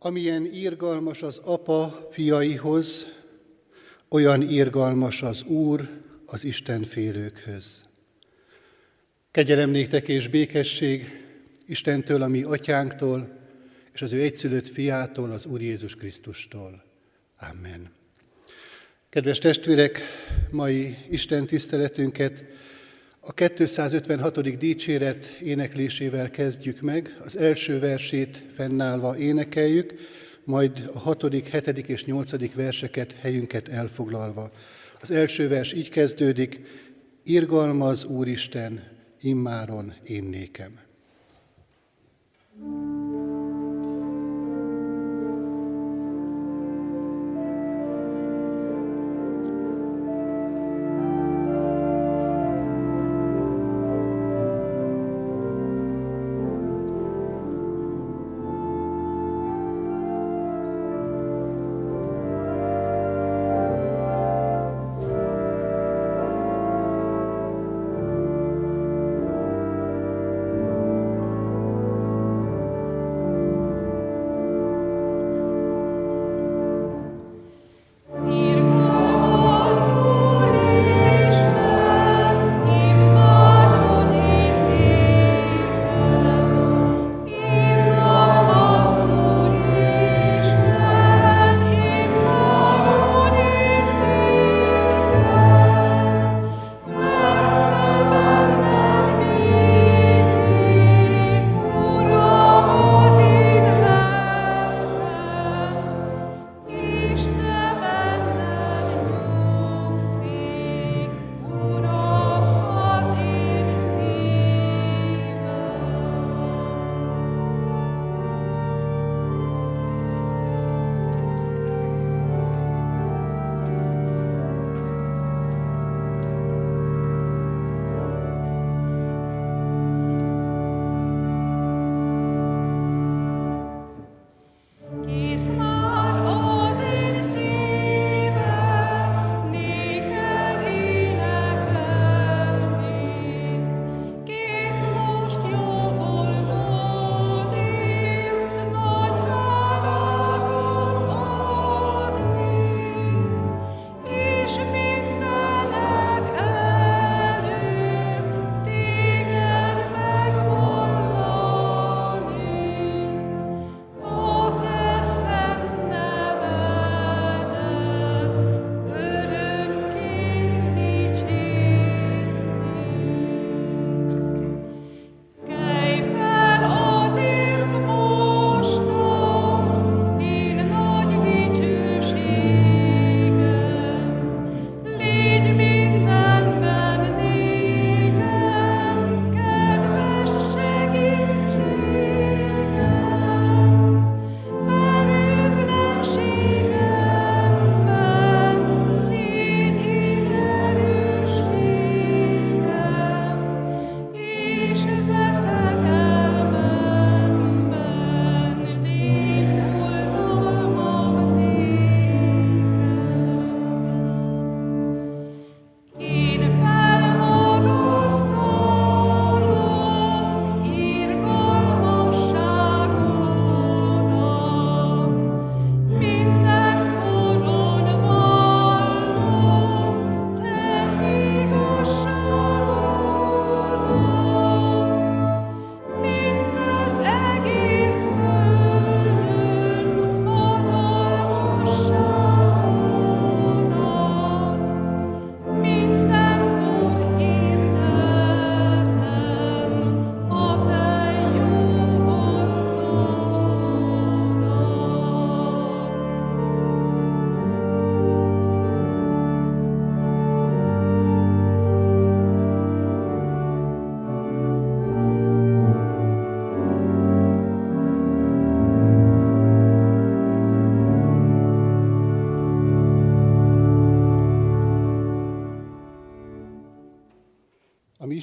Amilyen írgalmas az apa fiaihoz, olyan írgalmas az Úr az Isten félőkhöz. Kegyelem néktek és békesség Istentől, a mi atyánktól, és az ő egyszülött fiától, az Úr Jézus Krisztustól. Amen. Kedves testvérek, mai Isten tiszteletünket a 256. dicséret éneklésével kezdjük meg. Az első versét fennállva énekeljük, majd a 6., 7. és 8. verseket helyünket elfoglalva. Az első vers így kezdődik, Irgalmaz Úristen, immáron én nékem. thank you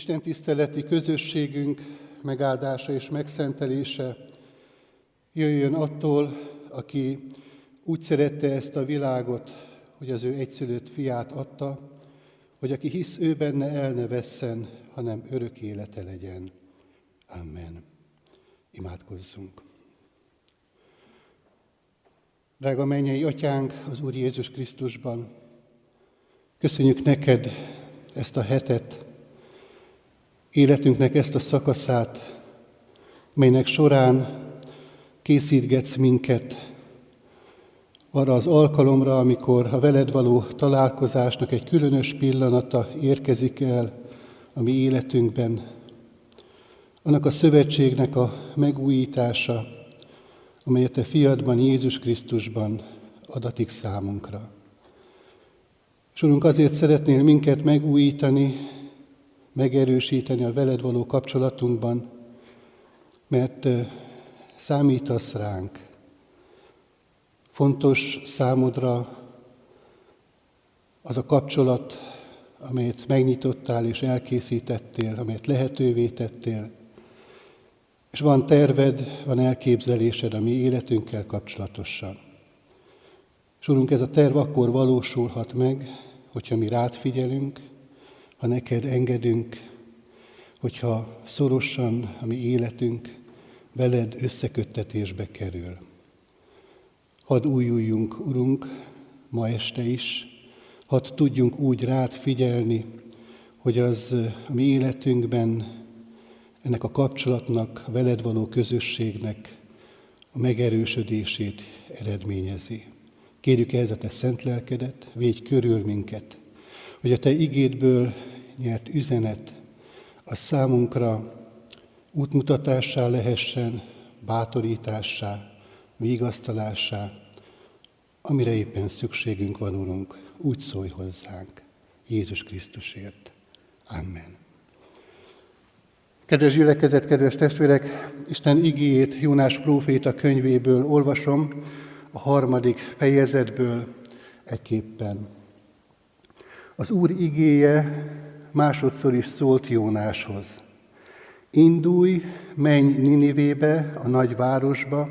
Isten tiszteleti közösségünk megáldása és megszentelése jöjjön attól, aki úgy szerette ezt a világot, hogy az ő egyszülött fiát adta, hogy aki hisz ő benne el ne vesszen, hanem örök élete legyen. Amen. Imádkozzunk. Drága mennyei atyánk az Úr Jézus Krisztusban, köszönjük neked ezt a hetet, életünknek ezt a szakaszát, melynek során készítgetsz minket arra az alkalomra, amikor a veled való találkozásnak egy különös pillanata érkezik el a mi életünkben, annak a szövetségnek a megújítása, amelyet te fiadban, Jézus Krisztusban adatik számunkra. És Urunk, azért szeretnél minket megújítani, megerősíteni a veled való kapcsolatunkban, mert számítasz ránk. Fontos számodra az a kapcsolat, amelyet megnyitottál és elkészítettél, amelyet lehetővé tettél, és van terved, van elképzelésed a mi életünkkel kapcsolatosan. És Urunk, ez a terv akkor valósulhat meg, hogyha mi rád figyelünk, ha neked engedünk, hogyha szorosan a mi életünk veled összeköttetésbe kerül. Hadd újuljunk, Urunk, ma este is, hadd tudjunk úgy rád figyelni, hogy az a mi életünkben ennek a kapcsolatnak, a veled való közösségnek a megerősödését eredményezi. Kérjük ehhez a te szent lelkedet, védj körül minket, hogy a te igédből nyert üzenet a számunkra útmutatássá lehessen, bátorítássá, vigasztalássá, amire éppen szükségünk van, Urunk, úgy szólj hozzánk, Jézus Krisztusért. Amen. Kedves gyülekezet, kedves testvérek, Isten igéjét Jónás próféta könyvéből olvasom, a harmadik fejezetből egyképpen. Az Úr igéje másodszor is szólt Jónáshoz. Indulj, menj Ninivébe, a nagy városba,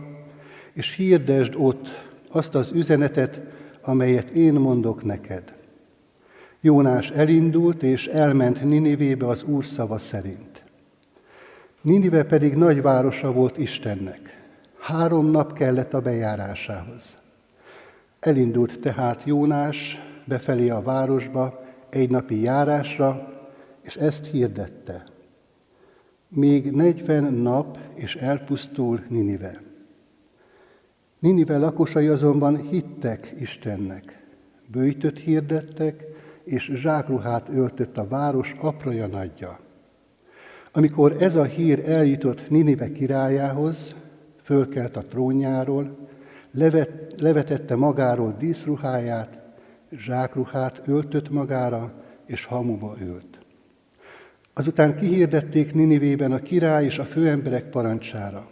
és hirdesd ott azt az üzenetet, amelyet én mondok neked. Jónás elindult, és elment Ninivébe az Úr szava szerint. Ninive pedig nagy városa volt Istennek. Három nap kellett a bejárásához. Elindult tehát Jónás befelé a városba egy napi járásra, és ezt hirdette. Még negyven nap, és elpusztul Ninive. Ninive lakosai azonban hittek Istennek. Bőjtöt hirdettek, és zsákruhát öltött a város apraja nagyja. Amikor ez a hír eljutott Ninive királyához, fölkelt a trónjáról, levet, levetette magáról díszruháját, zsákruhát öltött magára, és hamuba ült. Azután kihirdették Ninivében a király és a főemberek parancsára.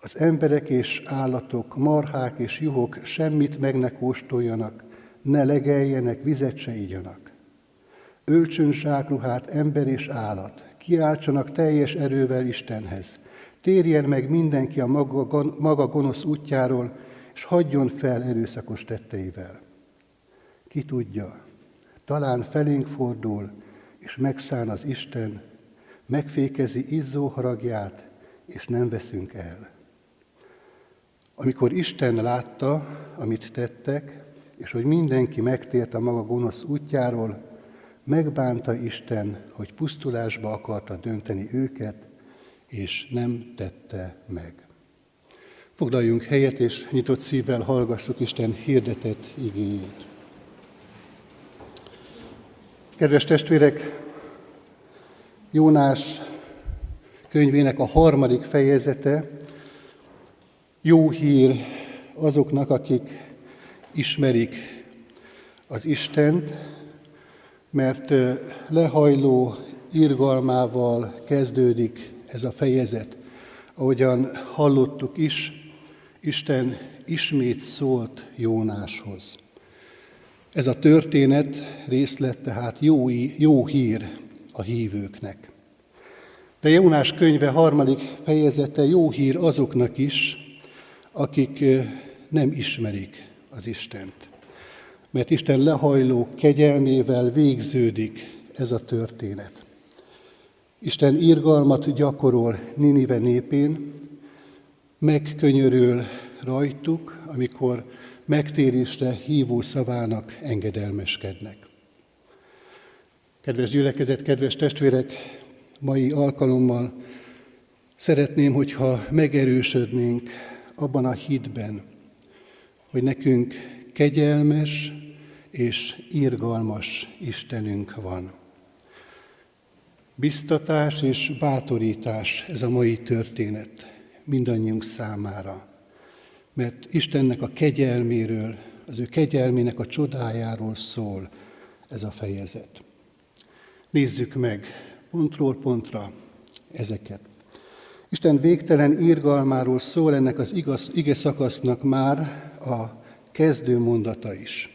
Az emberek és állatok, marhák és juhok semmit meg ne kóstoljanak, ne legeljenek, vizet se igyanak. Öltsön zsákruhát ember és állat, kiáltsanak teljes erővel Istenhez. Térjen meg mindenki a maga, maga gonosz útjáról, és hagyjon fel erőszakos tetteivel. Ki tudja, talán felénk fordul, és megszán az Isten, megfékezi izzó haragját, és nem veszünk el. Amikor Isten látta, amit tettek, és hogy mindenki megtért a maga gonosz útjáról, megbánta Isten, hogy pusztulásba akarta dönteni őket, és nem tette meg. Foglaljunk helyet, és nyitott szívvel hallgassuk Isten hirdetett igéjét. Kedves testvérek, Jónás könyvének a harmadik fejezete jó hír azoknak, akik ismerik az Istent, mert lehajló irgalmával kezdődik ez a fejezet. Ahogyan hallottuk is, Isten ismét szólt Jónáshoz. Ez a történet részlet tehát jó, jó hír a hívőknek. De Jónás könyve harmadik fejezete jó hír azoknak is, akik nem ismerik az Istent mert Isten lehajló kegyelmével végződik ez a történet. Isten irgalmat gyakorol Ninive népén, megkönyörül rajtuk, amikor megtérésre hívó szavának engedelmeskednek. Kedves gyülekezet, kedves testvérek, mai alkalommal szeretném, hogyha megerősödnénk abban a hitben, hogy nekünk kegyelmes és irgalmas Istenünk van. Biztatás és bátorítás ez a mai történet mindannyiunk számára, mert Istennek a kegyelméről, az ő kegyelmének a csodájáról szól ez a fejezet. Nézzük meg pontról pontra ezeket. Isten végtelen írgalmáról szól ennek az igaz, ige szakasznak már a kezdő mondata is.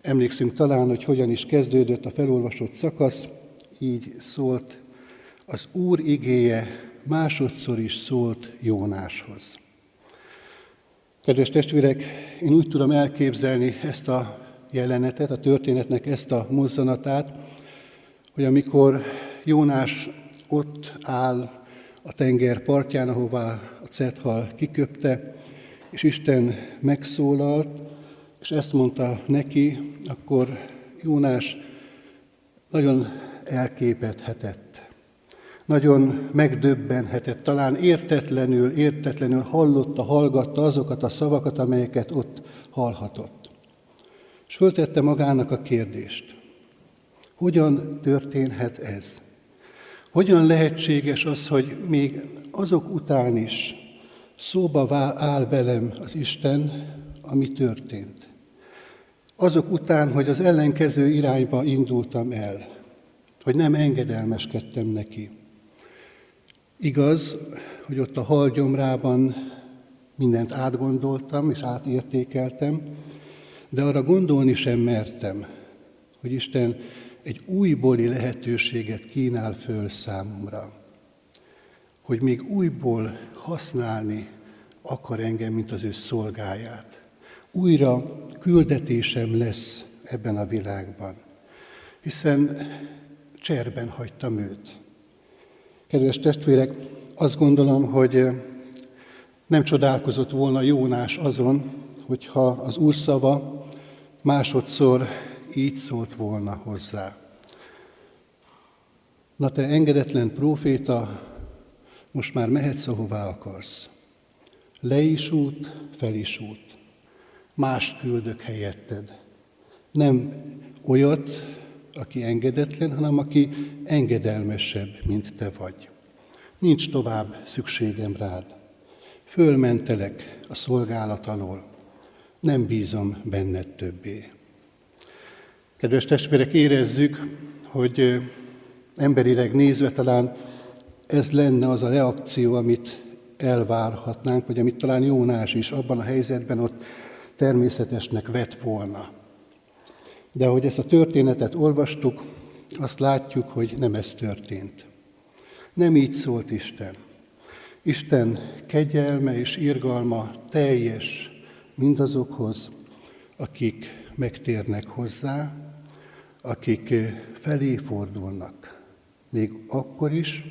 Emlékszünk talán, hogy hogyan is kezdődött a felolvasott szakasz, így szólt, az Úr igéje másodszor is szólt Jónáshoz. Kedves testvérek, én úgy tudom elképzelni ezt a jelenetet, a történetnek ezt a mozzanatát, hogy amikor Jónás ott áll a tenger partján, ahová a cethal kiköpte, és Isten megszólalt, és ezt mondta neki, akkor Jónás nagyon elképedhetett. Nagyon megdöbbenhetett, talán értetlenül, értetlenül hallotta, hallgatta azokat a szavakat, amelyeket ott hallhatott. És föltette magának a kérdést, hogyan történhet ez? Hogyan lehetséges az, hogy még azok után is szóba áll velem az Isten, ami történt? Azok után, hogy az ellenkező irányba indultam el, hogy nem engedelmeskedtem neki. Igaz, hogy ott a halgyomrában mindent átgondoltam és átértékeltem, de arra gondolni sem mertem, hogy Isten egy újbóli lehetőséget kínál föl számomra, hogy még újból használni akar engem, mint az ő szolgáját. Újra küldetésem lesz ebben a világban, hiszen cserben hagytam őt. Kedves testvérek, azt gondolom, hogy nem csodálkozott volna Jónás azon, hogyha az Úr szava másodszor így szólt volna hozzá. Na te engedetlen próféta, most már mehetsz, ahová akarsz. Le is út, fel is út. Mást küldök helyetted. Nem olyat, aki engedetlen, hanem aki engedelmesebb, mint te vagy. Nincs tovább szükségem rád. Fölmentelek a szolgálat alól. Nem bízom benned többé. Kedves testvérek, érezzük, hogy emberileg nézve talán ez lenne az a reakció, amit elvárhatnánk, vagy amit talán Jónás is abban a helyzetben ott természetesnek vett volna. De ahogy ezt a történetet olvastuk, azt látjuk, hogy nem ez történt. Nem így szólt Isten. Isten kegyelme és irgalma teljes mindazokhoz, akik megtérnek hozzá, akik felé fordulnak. Még akkor is,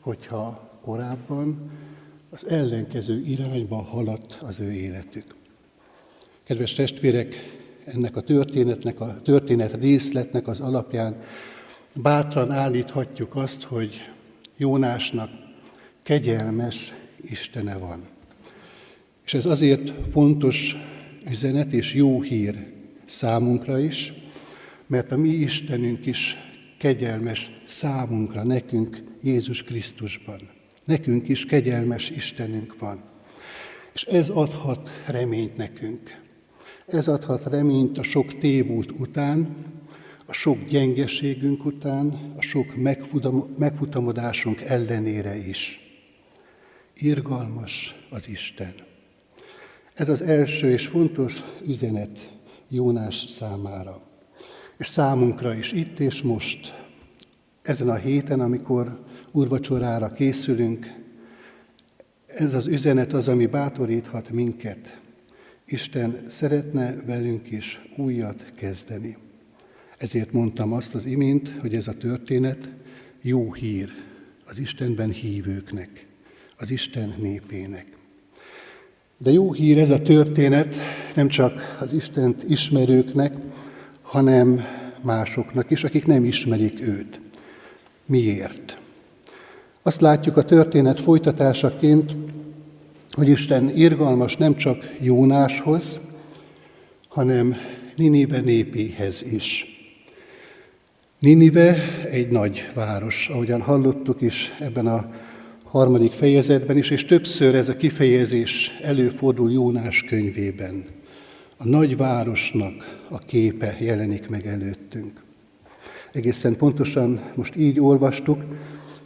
hogyha korábban az ellenkező irányba haladt az ő életük. Kedves testvérek, ennek a történetnek, a történet részletnek az alapján bátran állíthatjuk azt, hogy Jónásnak kegyelmes Istene van. És ez azért fontos üzenet és jó hír számunkra is, mert a mi Istenünk is kegyelmes számunkra, nekünk Jézus Krisztusban. Nekünk is kegyelmes Istenünk van. És ez adhat reményt nekünk. Ez adhat reményt a sok tévút után, a sok gyengeségünk után, a sok megfutamodásunk ellenére is. Irgalmas az Isten. Ez az első és fontos üzenet Jónás számára. És számunkra is itt és most, ezen a héten, amikor urvacsorára készülünk, ez az üzenet az, ami bátoríthat minket, Isten szeretne velünk is újat kezdeni. Ezért mondtam azt az imént, hogy ez a történet jó hír az Istenben hívőknek, az Isten népének. De jó hír ez a történet nem csak az Istent ismerőknek, hanem másoknak is, akik nem ismerik őt. Miért? Azt látjuk a történet folytatásaként, hogy Isten irgalmas nem csak Jónáshoz, hanem Ninive népéhez is. Ninive egy nagy város, ahogyan hallottuk is ebben a harmadik fejezetben is, és többször ez a kifejezés előfordul Jónás könyvében. A nagy városnak a képe jelenik meg előttünk. Egészen pontosan most így olvastuk,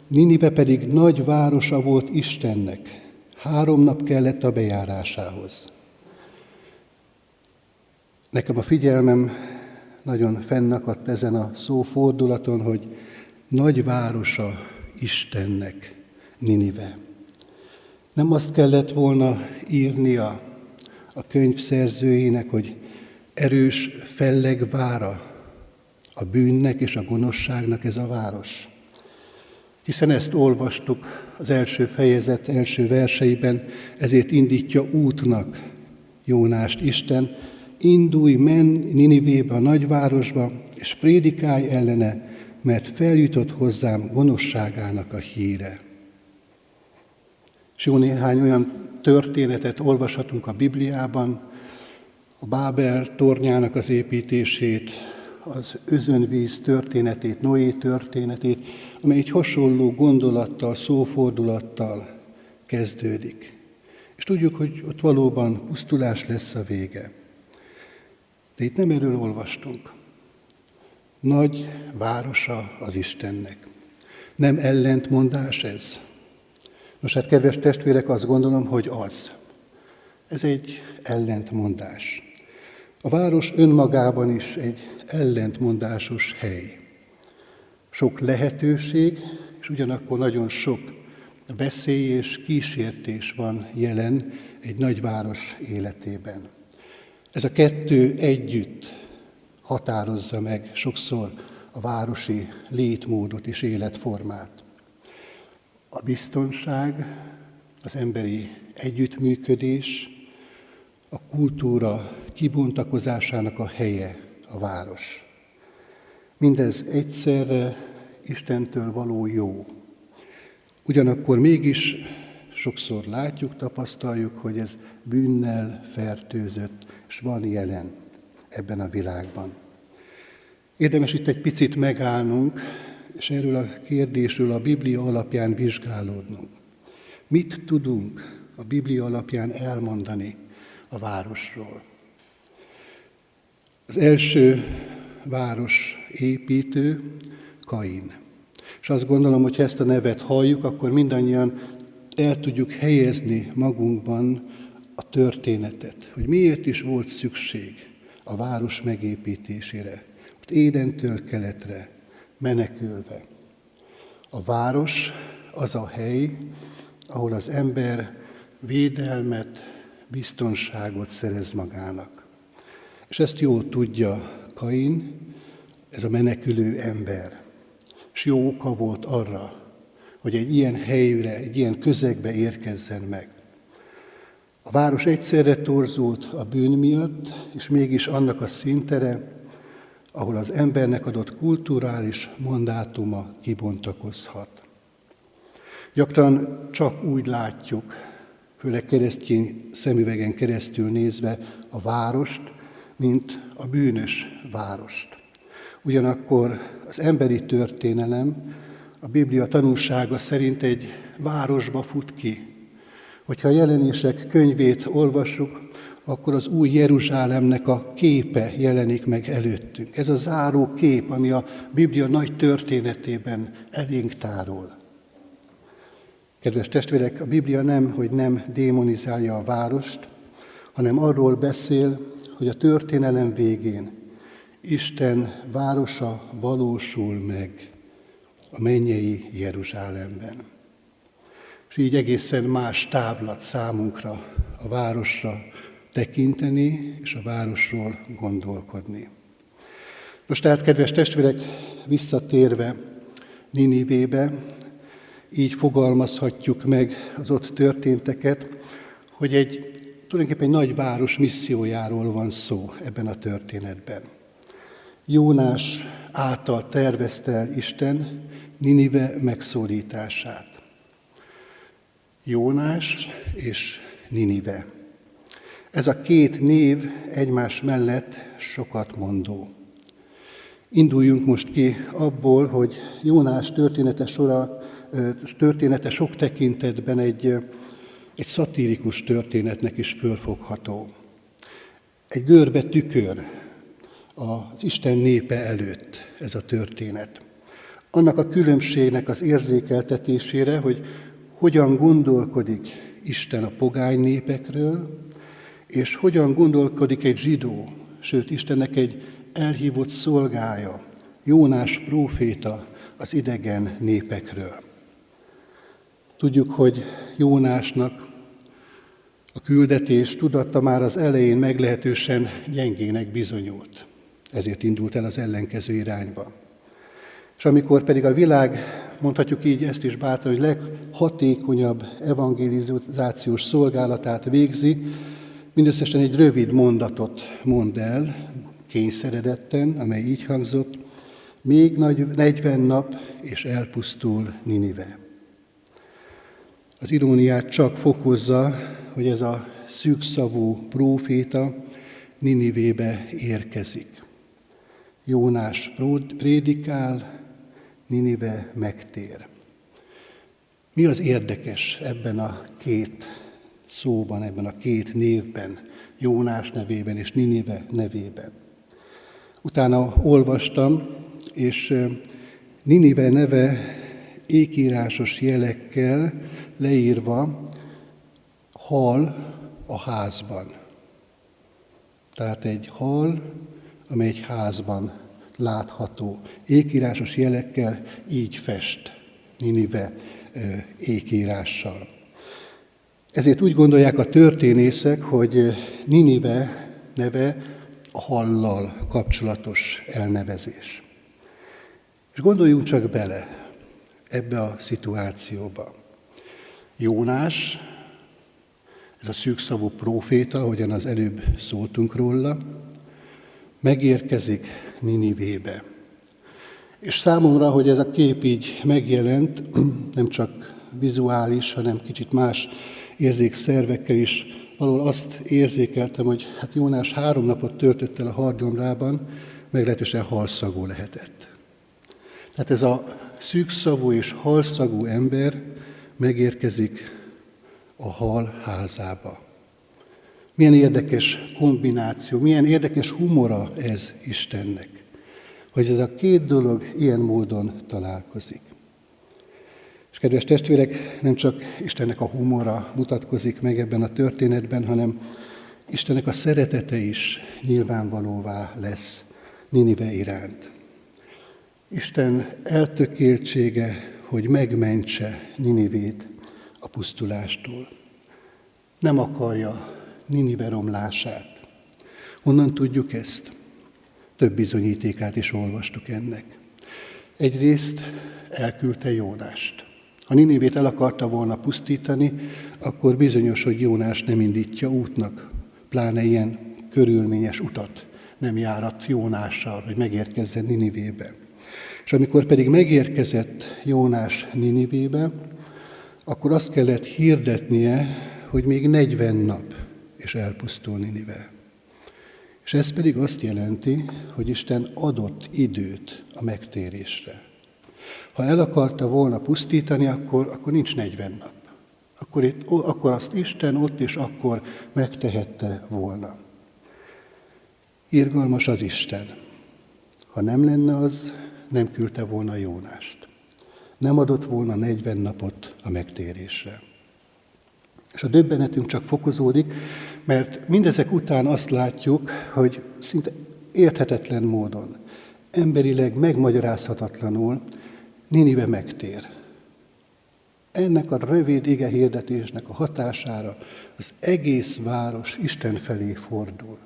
Ninive pedig nagy városa volt Istennek. Három nap kellett a bejárásához. Nekem a figyelmem nagyon fennakadt ezen a szófordulaton, hogy nagy városa Istennek, Ninive. Nem azt kellett volna írnia a könyv szerzőjének, hogy erős fellegvára a bűnnek és a gonoszságnak ez a város. Hiszen ezt olvastuk az első fejezet első verseiben, ezért indítja útnak Jónást Isten, indulj, men Ninivébe, a nagyvárosba, és prédikálj ellene, mert feljutott hozzám gonoszságának a híre. És jó néhány olyan történetet olvashatunk a Bibliában, a Bábel tornyának az építését, az özönvíz történetét, Noé történetét, amely egy hasonló gondolattal, szófordulattal kezdődik. És tudjuk, hogy ott valóban pusztulás lesz a vége. De itt nem erről olvastunk. Nagy városa az Istennek. Nem ellentmondás ez. Nos hát, kedves testvérek, azt gondolom, hogy az. Ez egy ellentmondás. A város önmagában is egy ellentmondásos hely. Sok lehetőség, és ugyanakkor nagyon sok veszély és kísértés van jelen egy nagyváros életében. Ez a kettő együtt határozza meg sokszor a városi létmódot és életformát. A biztonság, az emberi együttműködés, a kultúra kibontakozásának a helye a város. Mindez egyszerre Istentől való jó. Ugyanakkor mégis sokszor látjuk, tapasztaljuk, hogy ez bűnnel fertőzött, és van jelen ebben a világban. Érdemes itt egy picit megállnunk, és erről a kérdésről a Biblia alapján vizsgálódnunk. Mit tudunk a Biblia alapján elmondani a városról? Az első város építő Kain. És azt gondolom, hogy ha ezt a nevet halljuk, akkor mindannyian el tudjuk helyezni magunkban a történetet, hogy miért is volt szükség a város megépítésére, ott Édentől keletre menekülve. A város az a hely, ahol az ember védelmet, biztonságot szerez magának. És ezt jól tudja Kain, ez a menekülő ember. És jó oka volt arra, hogy egy ilyen helyre, egy ilyen közegbe érkezzen meg. A város egyszerre torzult a bűn miatt, és mégis annak a szintere, ahol az embernek adott kulturális mandátuma kibontakozhat. Gyakran csak úgy látjuk, főleg keresztény szemüvegen keresztül nézve a várost, mint a bűnös várost. Ugyanakkor az emberi történelem a Biblia tanulsága szerint egy városba fut ki, Hogyha a jelenések könyvét olvassuk, akkor az új Jeruzsálemnek a képe jelenik meg előttünk. Ez a záró kép, ami a Biblia nagy történetében elénk tárol. Kedves testvérek, a Biblia nem, hogy nem démonizálja a várost, hanem arról beszél, hogy a történelem végén Isten városa valósul meg a mennyei Jeruzsálemben és így egészen más távlat számunkra a városra tekinteni, és a városról gondolkodni. Most tehát, kedves testvérek, visszatérve Ninivébe, így fogalmazhatjuk meg az ott történteket, hogy egy tulajdonképpen egy nagy város missziójáról van szó ebben a történetben. Jónás által tervezte el Isten Ninive megszólítását. Jónás és Ninive. Ez a két név egymás mellett sokat mondó. Induljunk most ki abból, hogy Jónás története sora, története sok tekintetben egy, egy szatirikus történetnek is fölfogható. Egy görbe tükör az Isten népe előtt ez a történet. Annak a különbségnek az érzékeltetésére, hogy hogyan gondolkodik Isten a pogány népekről, és hogyan gondolkodik egy zsidó, sőt Istennek egy elhívott szolgája, Jónás próféta az idegen népekről. Tudjuk, hogy Jónásnak a küldetés tudatta már az elején meglehetősen gyengének bizonyult. Ezért indult el az ellenkező irányba. És amikor pedig a világ, mondhatjuk így ezt is bátran, hogy leghatékonyabb evangelizációs szolgálatát végzi, mindösszesen egy rövid mondatot mond el, kényszeredetten, amely így hangzott, még nagy 40 nap, és elpusztul Ninive. Az iróniát csak fokozza, hogy ez a szűkszavú próféta Ninivébe érkezik. Jónás prédikál, Ninive megtér. Mi az érdekes ebben a két szóban, ebben a két névben, Jónás nevében és Ninive nevében? Utána olvastam, és Ninive neve ékírásos jelekkel leírva hal a házban. Tehát egy hal, amely egy házban látható. Ékírásos jelekkel így fest Ninive ékírással. Ezért úgy gondolják a történészek, hogy Ninive neve a hallal kapcsolatos elnevezés. És gondoljunk csak bele ebbe a szituációba. Jónás, ez a szűkszavú próféta, ahogyan az előbb szóltunk róla, megérkezik Ninivébe. És számomra, hogy ez a kép így megjelent, nem csak vizuális, hanem kicsit más érzékszervekkel is valahol azt érzékeltem, hogy hát Jónás három napot töltött el a hardomrában, meglehetősen halszagú lehetett. Tehát ez a szűkszavú és halszagú ember megérkezik a hal házába. Milyen érdekes kombináció, milyen érdekes humora ez Istennek, hogy ez a két dolog ilyen módon találkozik. És kedves testvérek, nem csak Istennek a humora mutatkozik meg ebben a történetben, hanem Istennek a szeretete is nyilvánvalóvá lesz Ninive iránt. Isten eltökéltsége, hogy megmentse Ninivét a pusztulástól. Nem akarja Ninive romlását. Honnan tudjuk ezt? Több bizonyítékát is olvastuk ennek. Egyrészt elküldte Jónást. Ha Ninivét el akarta volna pusztítani, akkor bizonyos, hogy Jónás nem indítja útnak, pláne ilyen körülményes utat nem járat Jónással, hogy megérkezzen Ninivébe. És amikor pedig megérkezett Jónás Ninivébe, akkor azt kellett hirdetnie, hogy még 40 nap, és elpusztul Ninive. És ez pedig azt jelenti, hogy Isten adott időt a megtérésre. Ha el akarta volna pusztítani, akkor, akkor nincs 40 nap. Akkor, itt, akkor azt Isten ott és akkor megtehette volna. Irgalmas az Isten. Ha nem lenne az, nem küldte volna Jónást. Nem adott volna 40 napot a megtérésre. És a döbbenetünk csak fokozódik, mert mindezek után azt látjuk, hogy szinte érthetetlen módon, emberileg megmagyarázhatatlanul Ninive megtér. Ennek a rövid ige hirdetésnek a hatására az egész város Isten felé fordul.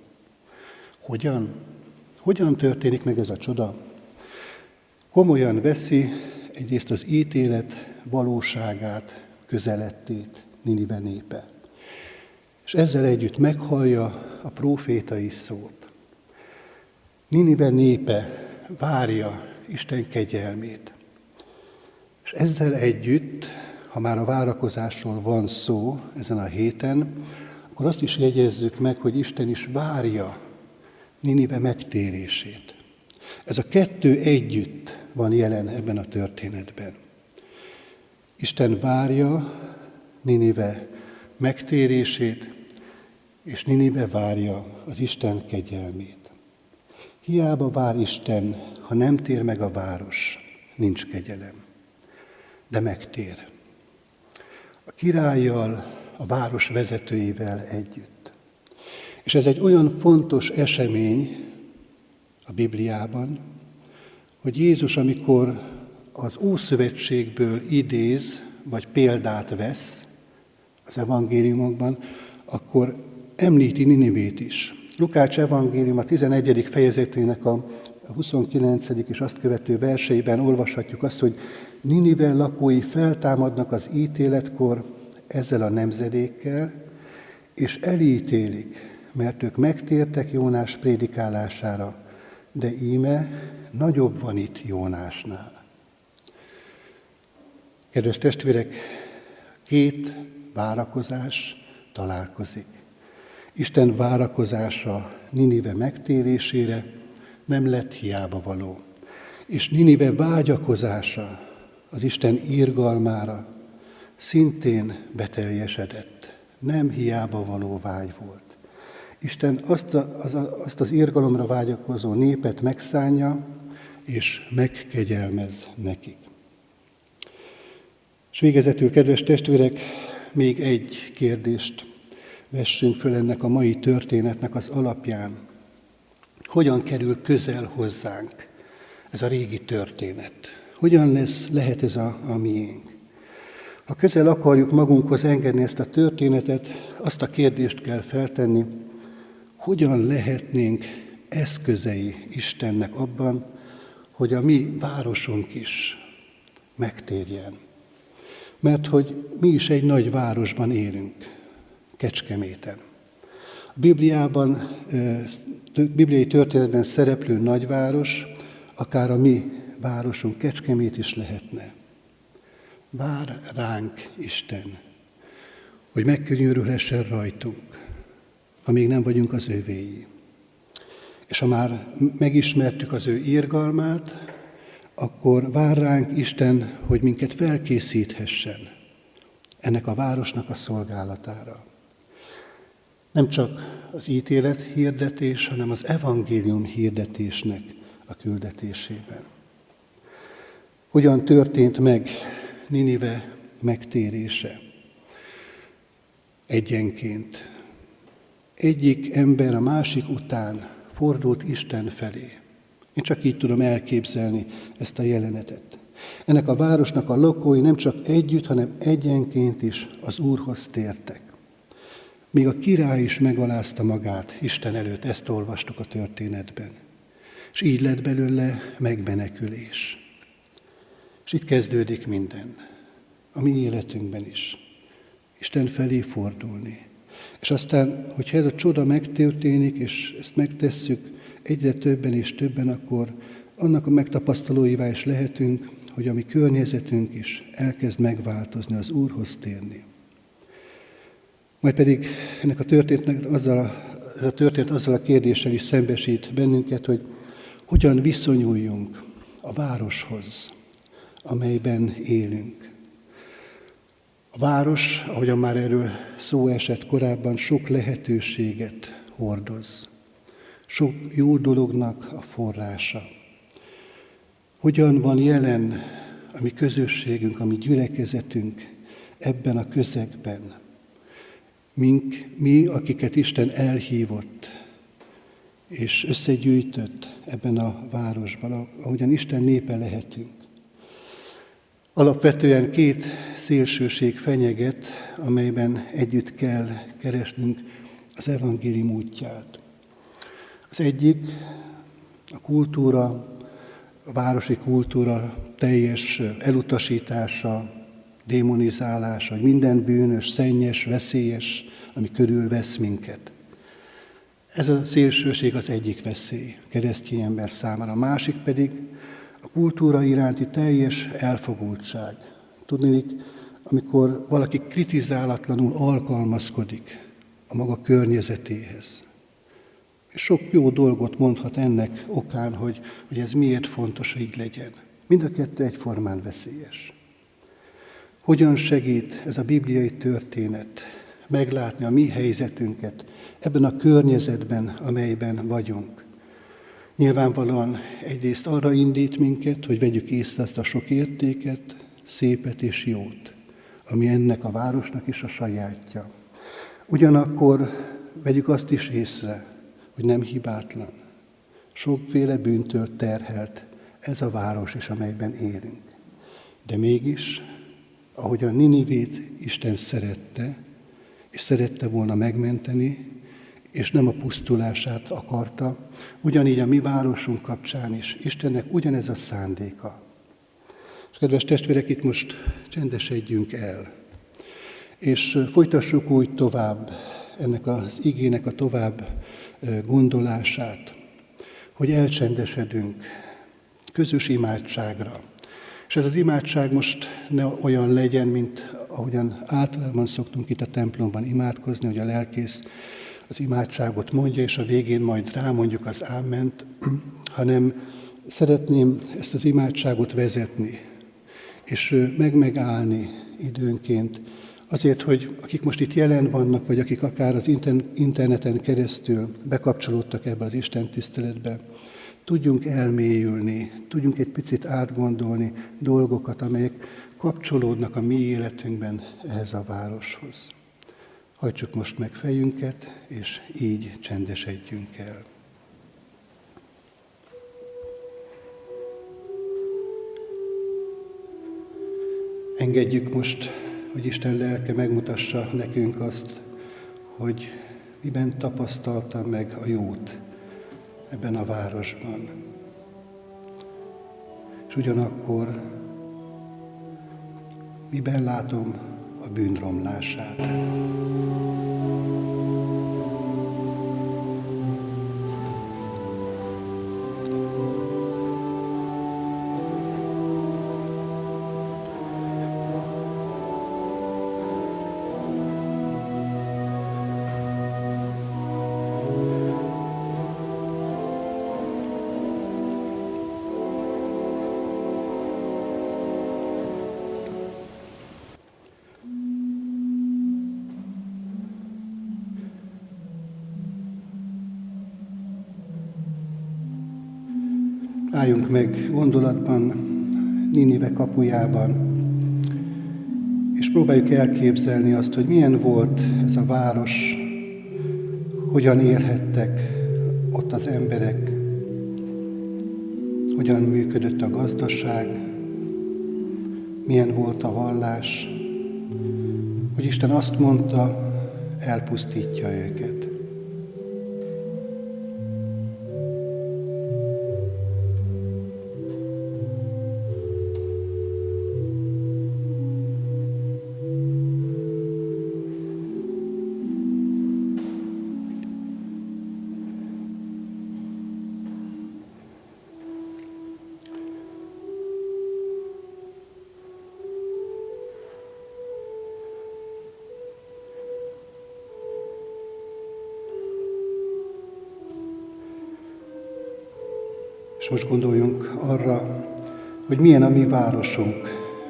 Hogyan? Hogyan történik meg ez a csoda? Komolyan veszi egyrészt az ítélet valóságát, közelettét Ninive népe. és ezzel együtt meghallja a prófétai szót. Ninive népe várja Isten kegyelmét. És ezzel együtt, ha már a várakozásról van szó ezen a héten, akkor azt is jegyezzük meg, hogy Isten is várja Ninive megtérését. Ez a kettő együtt van jelen ebben a történetben. Isten várja Ninive megtérését, és Ninive várja az Isten kegyelmét. Hiába vár Isten, ha nem tér meg a város, nincs kegyelem. De megtér. A királlyal, a város vezetőivel együtt. És ez egy olyan fontos esemény a Bibliában, hogy Jézus, amikor az Ószövetségből idéz, vagy példát vesz az evangéliumokban, akkor említi Ninivét is. Lukács evangélium a 11. fejezetének a 29. és azt követő verseiben olvashatjuk azt, hogy Ninive lakói feltámadnak az ítéletkor ezzel a nemzedékkel, és elítélik, mert ők megtértek Jónás prédikálására, de íme nagyobb van itt Jónásnál. Kedves testvérek, két várakozás találkozik. Isten várakozása Ninive megtérésére nem lett hiába való. És Ninive vágyakozása az Isten írgalmára szintén beteljesedett. Nem hiába való vágy volt. Isten azt, a, az, azt az írgalomra vágyakozó népet megszánja, és megkegyelmez nekik. És végezetül, kedves testvérek, még egy kérdést vessünk föl ennek a mai történetnek az alapján. Hogyan kerül közel hozzánk ez a régi történet? Hogyan lesz, lehet ez a, a miénk? Ha közel akarjuk magunkhoz engedni ezt a történetet, azt a kérdést kell feltenni, hogyan lehetnénk eszközei Istennek abban, hogy a mi városunk is megtérjen. Mert hogy mi is egy nagy városban élünk, Kecskeméten. A Bibliában, bibliai történetben szereplő nagyváros, akár a mi városunk Kecskemét is lehetne. Vár ránk Isten, hogy megkönnyörülhessen rajtunk, ha még nem vagyunk az ővéi. És ha már megismertük az ő írgalmát, akkor vár ránk Isten, hogy minket felkészíthessen ennek a városnak a szolgálatára. Nem csak az ítélet hirdetés, hanem az evangélium hirdetésnek a küldetésében. Hogyan történt meg Ninive megtérése? Egyenként. Egyik ember a másik után fordult Isten felé. Én csak így tudom elképzelni ezt a jelenetet. Ennek a városnak a lakói nem csak együtt, hanem egyenként is az Úrhoz tértek. Még a király is megalázta magát Isten előtt, ezt olvastuk a történetben. És így lett belőle megbenekülés. És itt kezdődik minden, a mi életünkben is. Isten felé fordulni. És aztán, hogyha ez a csoda megtörténik, és ezt megtesszük egyre többen és többen, akkor annak a megtapasztalóivá is lehetünk, hogy a mi környezetünk is elkezd megváltozni, az Úrhoz térni. Majd pedig ennek a történetnek azzal a, ez a történet azzal a kérdéssel is szembesít bennünket, hogy hogyan viszonyuljunk a városhoz, amelyben élünk. A város, ahogyan már erről szó esett korábban, sok lehetőséget hordoz. Sok jó dolognak a forrása. Hogyan van jelen a mi közösségünk, a mi gyülekezetünk ebben a közegben, mink, mi, akiket Isten elhívott és összegyűjtött ebben a városban, ahogyan Isten népe lehetünk. Alapvetően két szélsőség fenyeget, amelyben együtt kell keresnünk az evangélium útját. Az egyik a kultúra, a városi kultúra teljes elutasítása, démonizálás, hogy minden bűnös, szennyes, veszélyes, ami körülvesz minket. Ez a szélsőség az egyik veszély keresztény ember számára. A másik pedig a kultúra iránti teljes elfogultság. Tudnék, amikor valaki kritizálatlanul alkalmazkodik a maga környezetéhez. És sok jó dolgot mondhat ennek okán, hogy, hogy ez miért fontos, hogy így legyen. Mind a kettő egyformán veszélyes. Hogyan segít ez a bibliai történet meglátni a mi helyzetünket ebben a környezetben, amelyben vagyunk? Nyilvánvalóan egyrészt arra indít minket, hogy vegyük észre azt a sok értéket, szépet és jót, ami ennek a városnak is a sajátja. Ugyanakkor vegyük azt is észre, hogy nem hibátlan. Sokféle bűntől terhelt ez a város is, amelyben élünk. De mégis, ahogy a Ninivét Isten szerette, és szerette volna megmenteni, és nem a pusztulását akarta, ugyanígy a mi városunk kapcsán is Istennek ugyanez a szándéka. És kedves testvérek, itt most csendesedjünk el, és folytassuk úgy tovább ennek az igének a tovább gondolását, hogy elcsendesedünk közös imádságra. És ez az imádság most ne olyan legyen, mint ahogyan általában szoktunk itt a templomban imádkozni, hogy a lelkész az imádságot mondja, és a végén majd rámondjuk az áment, hanem szeretném ezt az imádságot vezetni, és meg-megállni időnként, azért, hogy akik most itt jelen vannak, vagy akik akár az interneten keresztül bekapcsolódtak ebbe az Isten tiszteletbe, tudjunk elmélyülni, tudjunk egy picit átgondolni dolgokat, amelyek kapcsolódnak a mi életünkben ehhez a városhoz. Hajtsuk most meg fejünket, és így csendesedjünk el. Engedjük most, hogy Isten lelke megmutassa nekünk azt, hogy miben tapasztalta meg a jót ebben a városban. És ugyanakkor miben látom a bűnromlását. Meg gondolatban Ninive kapujában, és próbáljuk elképzelni azt, hogy milyen volt ez a város, hogyan érhettek ott az emberek, hogyan működött a gazdaság, milyen volt a vallás, hogy Isten azt mondta, elpusztítja őket. Most gondoljunk arra, hogy milyen a mi városunk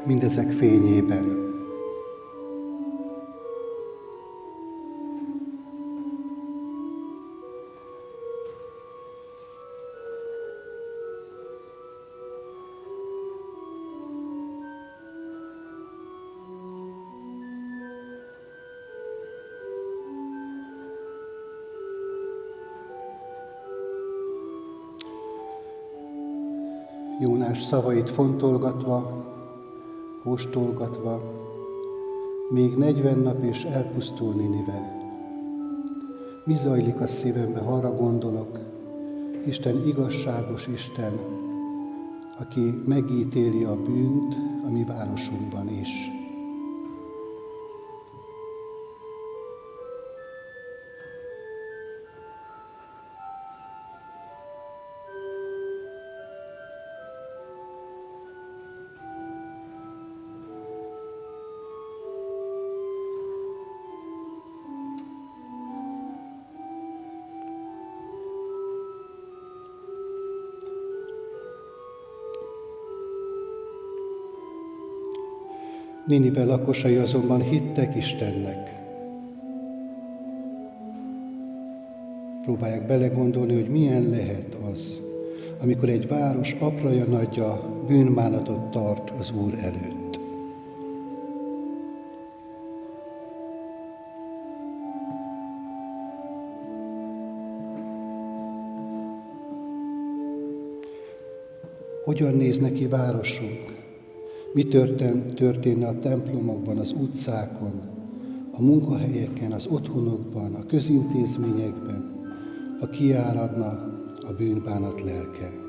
mindezek fényében. Szavait fontolgatva, kóstolgatva, még negyven nap és elpusztul Ninive. Mi zajlik a szívembe, ha arra gondolok, Isten igazságos Isten, aki megítéli a bűnt a mi városunkban is. Ninive lakosai azonban hittek Istennek. Próbálják belegondolni, hogy milyen lehet az, amikor egy város apraja nagyja bűnmánatot tart az Úr előtt. Hogyan néz neki városunk? Mi történ, történne a templomokban, az utcákon, a munkahelyeken, az otthonokban, a közintézményekben, ha kiáradna a bűnbánat lelke.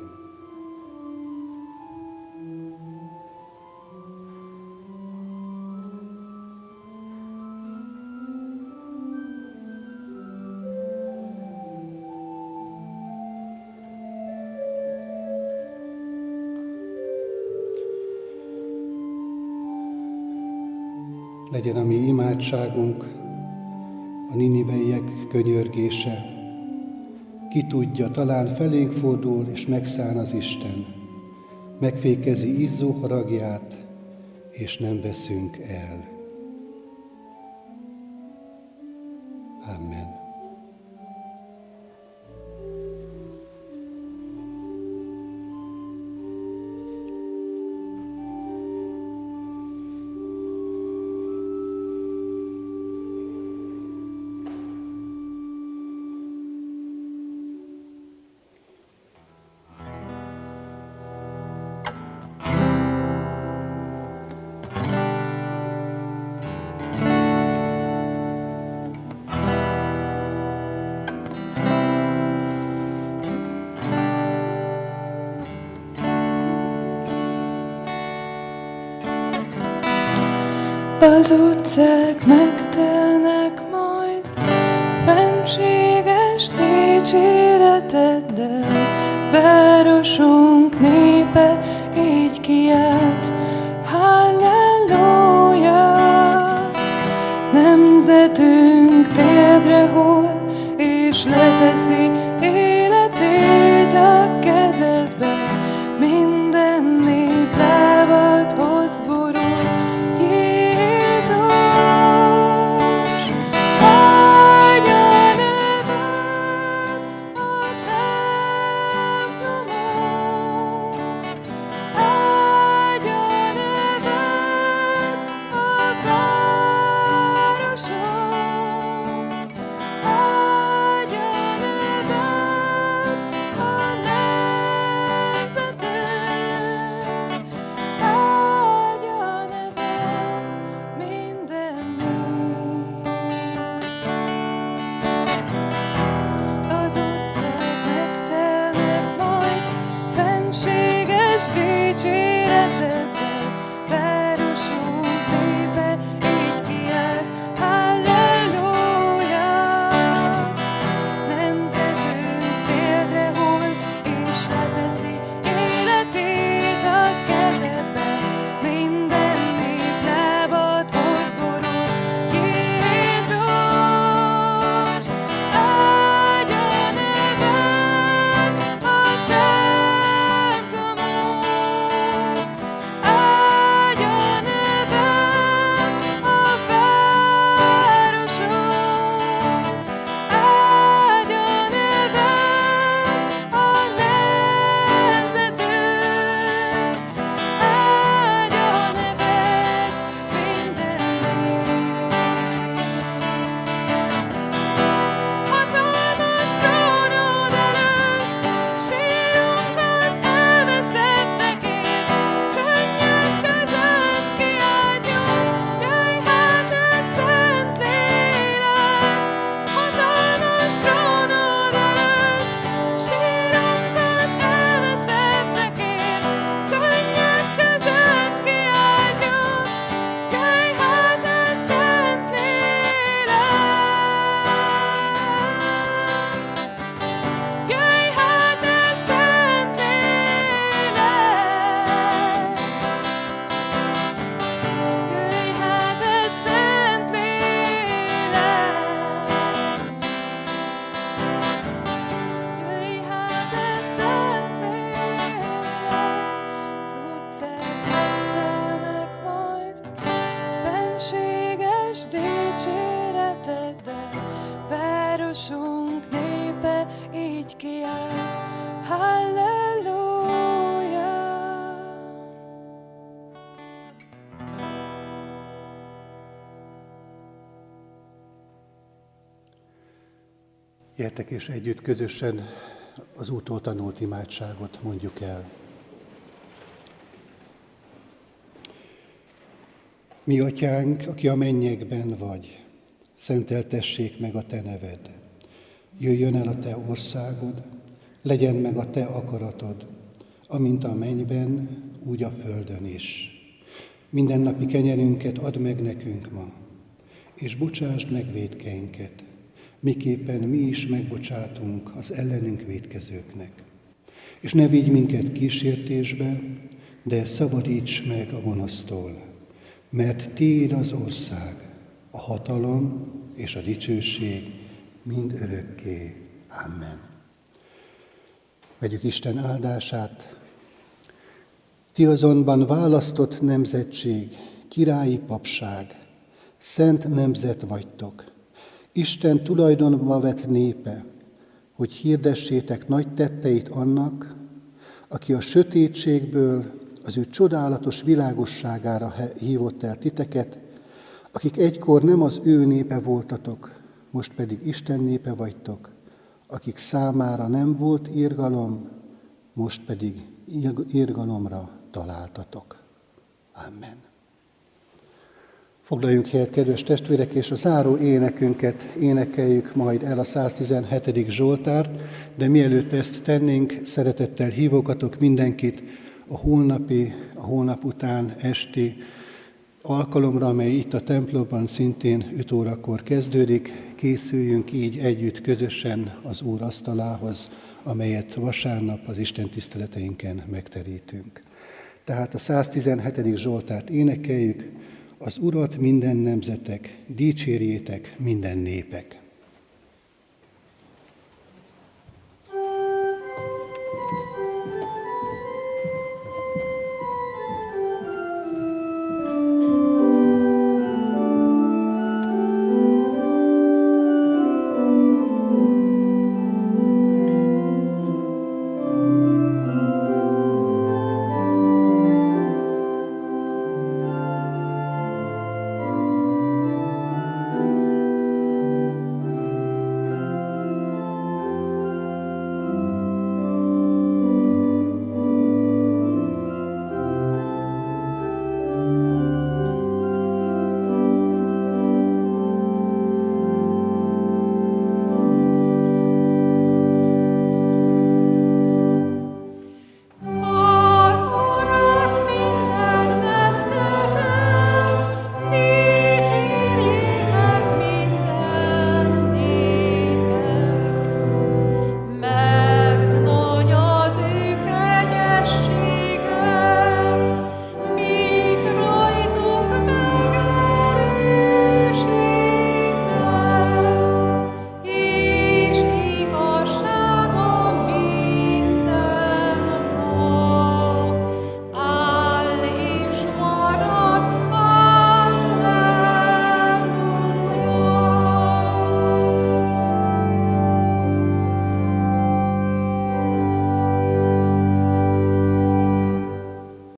Legyen a mi imádságunk, a niniveiek könyörgése. Ki tudja, talán felénk fordul és megszáll az Isten, megfékezi izzó haragját, és nem veszünk el. Utcák megtelnek majd. Fenséges dicséreteddel, városunk népe így kiált, Gyertek és együtt közösen az útól tanult imádságot mondjuk el. Mi atyánk, aki a mennyekben vagy, szenteltessék meg a te neved. Jöjjön el a te országod, legyen meg a te akaratod, amint a mennyben, úgy a földön is. Mindennapi kenyerünket add meg nekünk ma, és bocsásd meg védkeinket, miképpen mi is megbocsátunk az ellenünk védkezőknek. És ne vigy minket kísértésbe, de szabadíts meg a gonosztól, mert Tiéd az ország, a hatalom és a dicsőség mind örökké. Amen. Vegyük Isten áldását. Ti azonban választott nemzetség, királyi papság, szent nemzet vagytok, Isten tulajdonba vett népe, hogy hirdessétek nagy tetteit annak, aki a sötétségből az ő csodálatos világosságára hívott el titeket, akik egykor nem az ő népe voltatok, most pedig Isten népe vagytok, akik számára nem volt írgalom, most pedig írgalomra találtatok. Amen. Foglaljunk helyet, kedves testvérek, és a záró énekünket énekeljük majd el a 117. Zsoltárt, de mielőtt ezt tennénk, szeretettel hívogatok mindenkit a holnapi, a holnap után esti alkalomra, amely itt a templomban szintén 5 órakor kezdődik. Készüljünk így együtt közösen az Úr asztalához, amelyet vasárnap az Isten tiszteleteinken megterítünk. Tehát a 117. Zsoltárt énekeljük, az Urat minden nemzetek, dicsérjétek minden népek.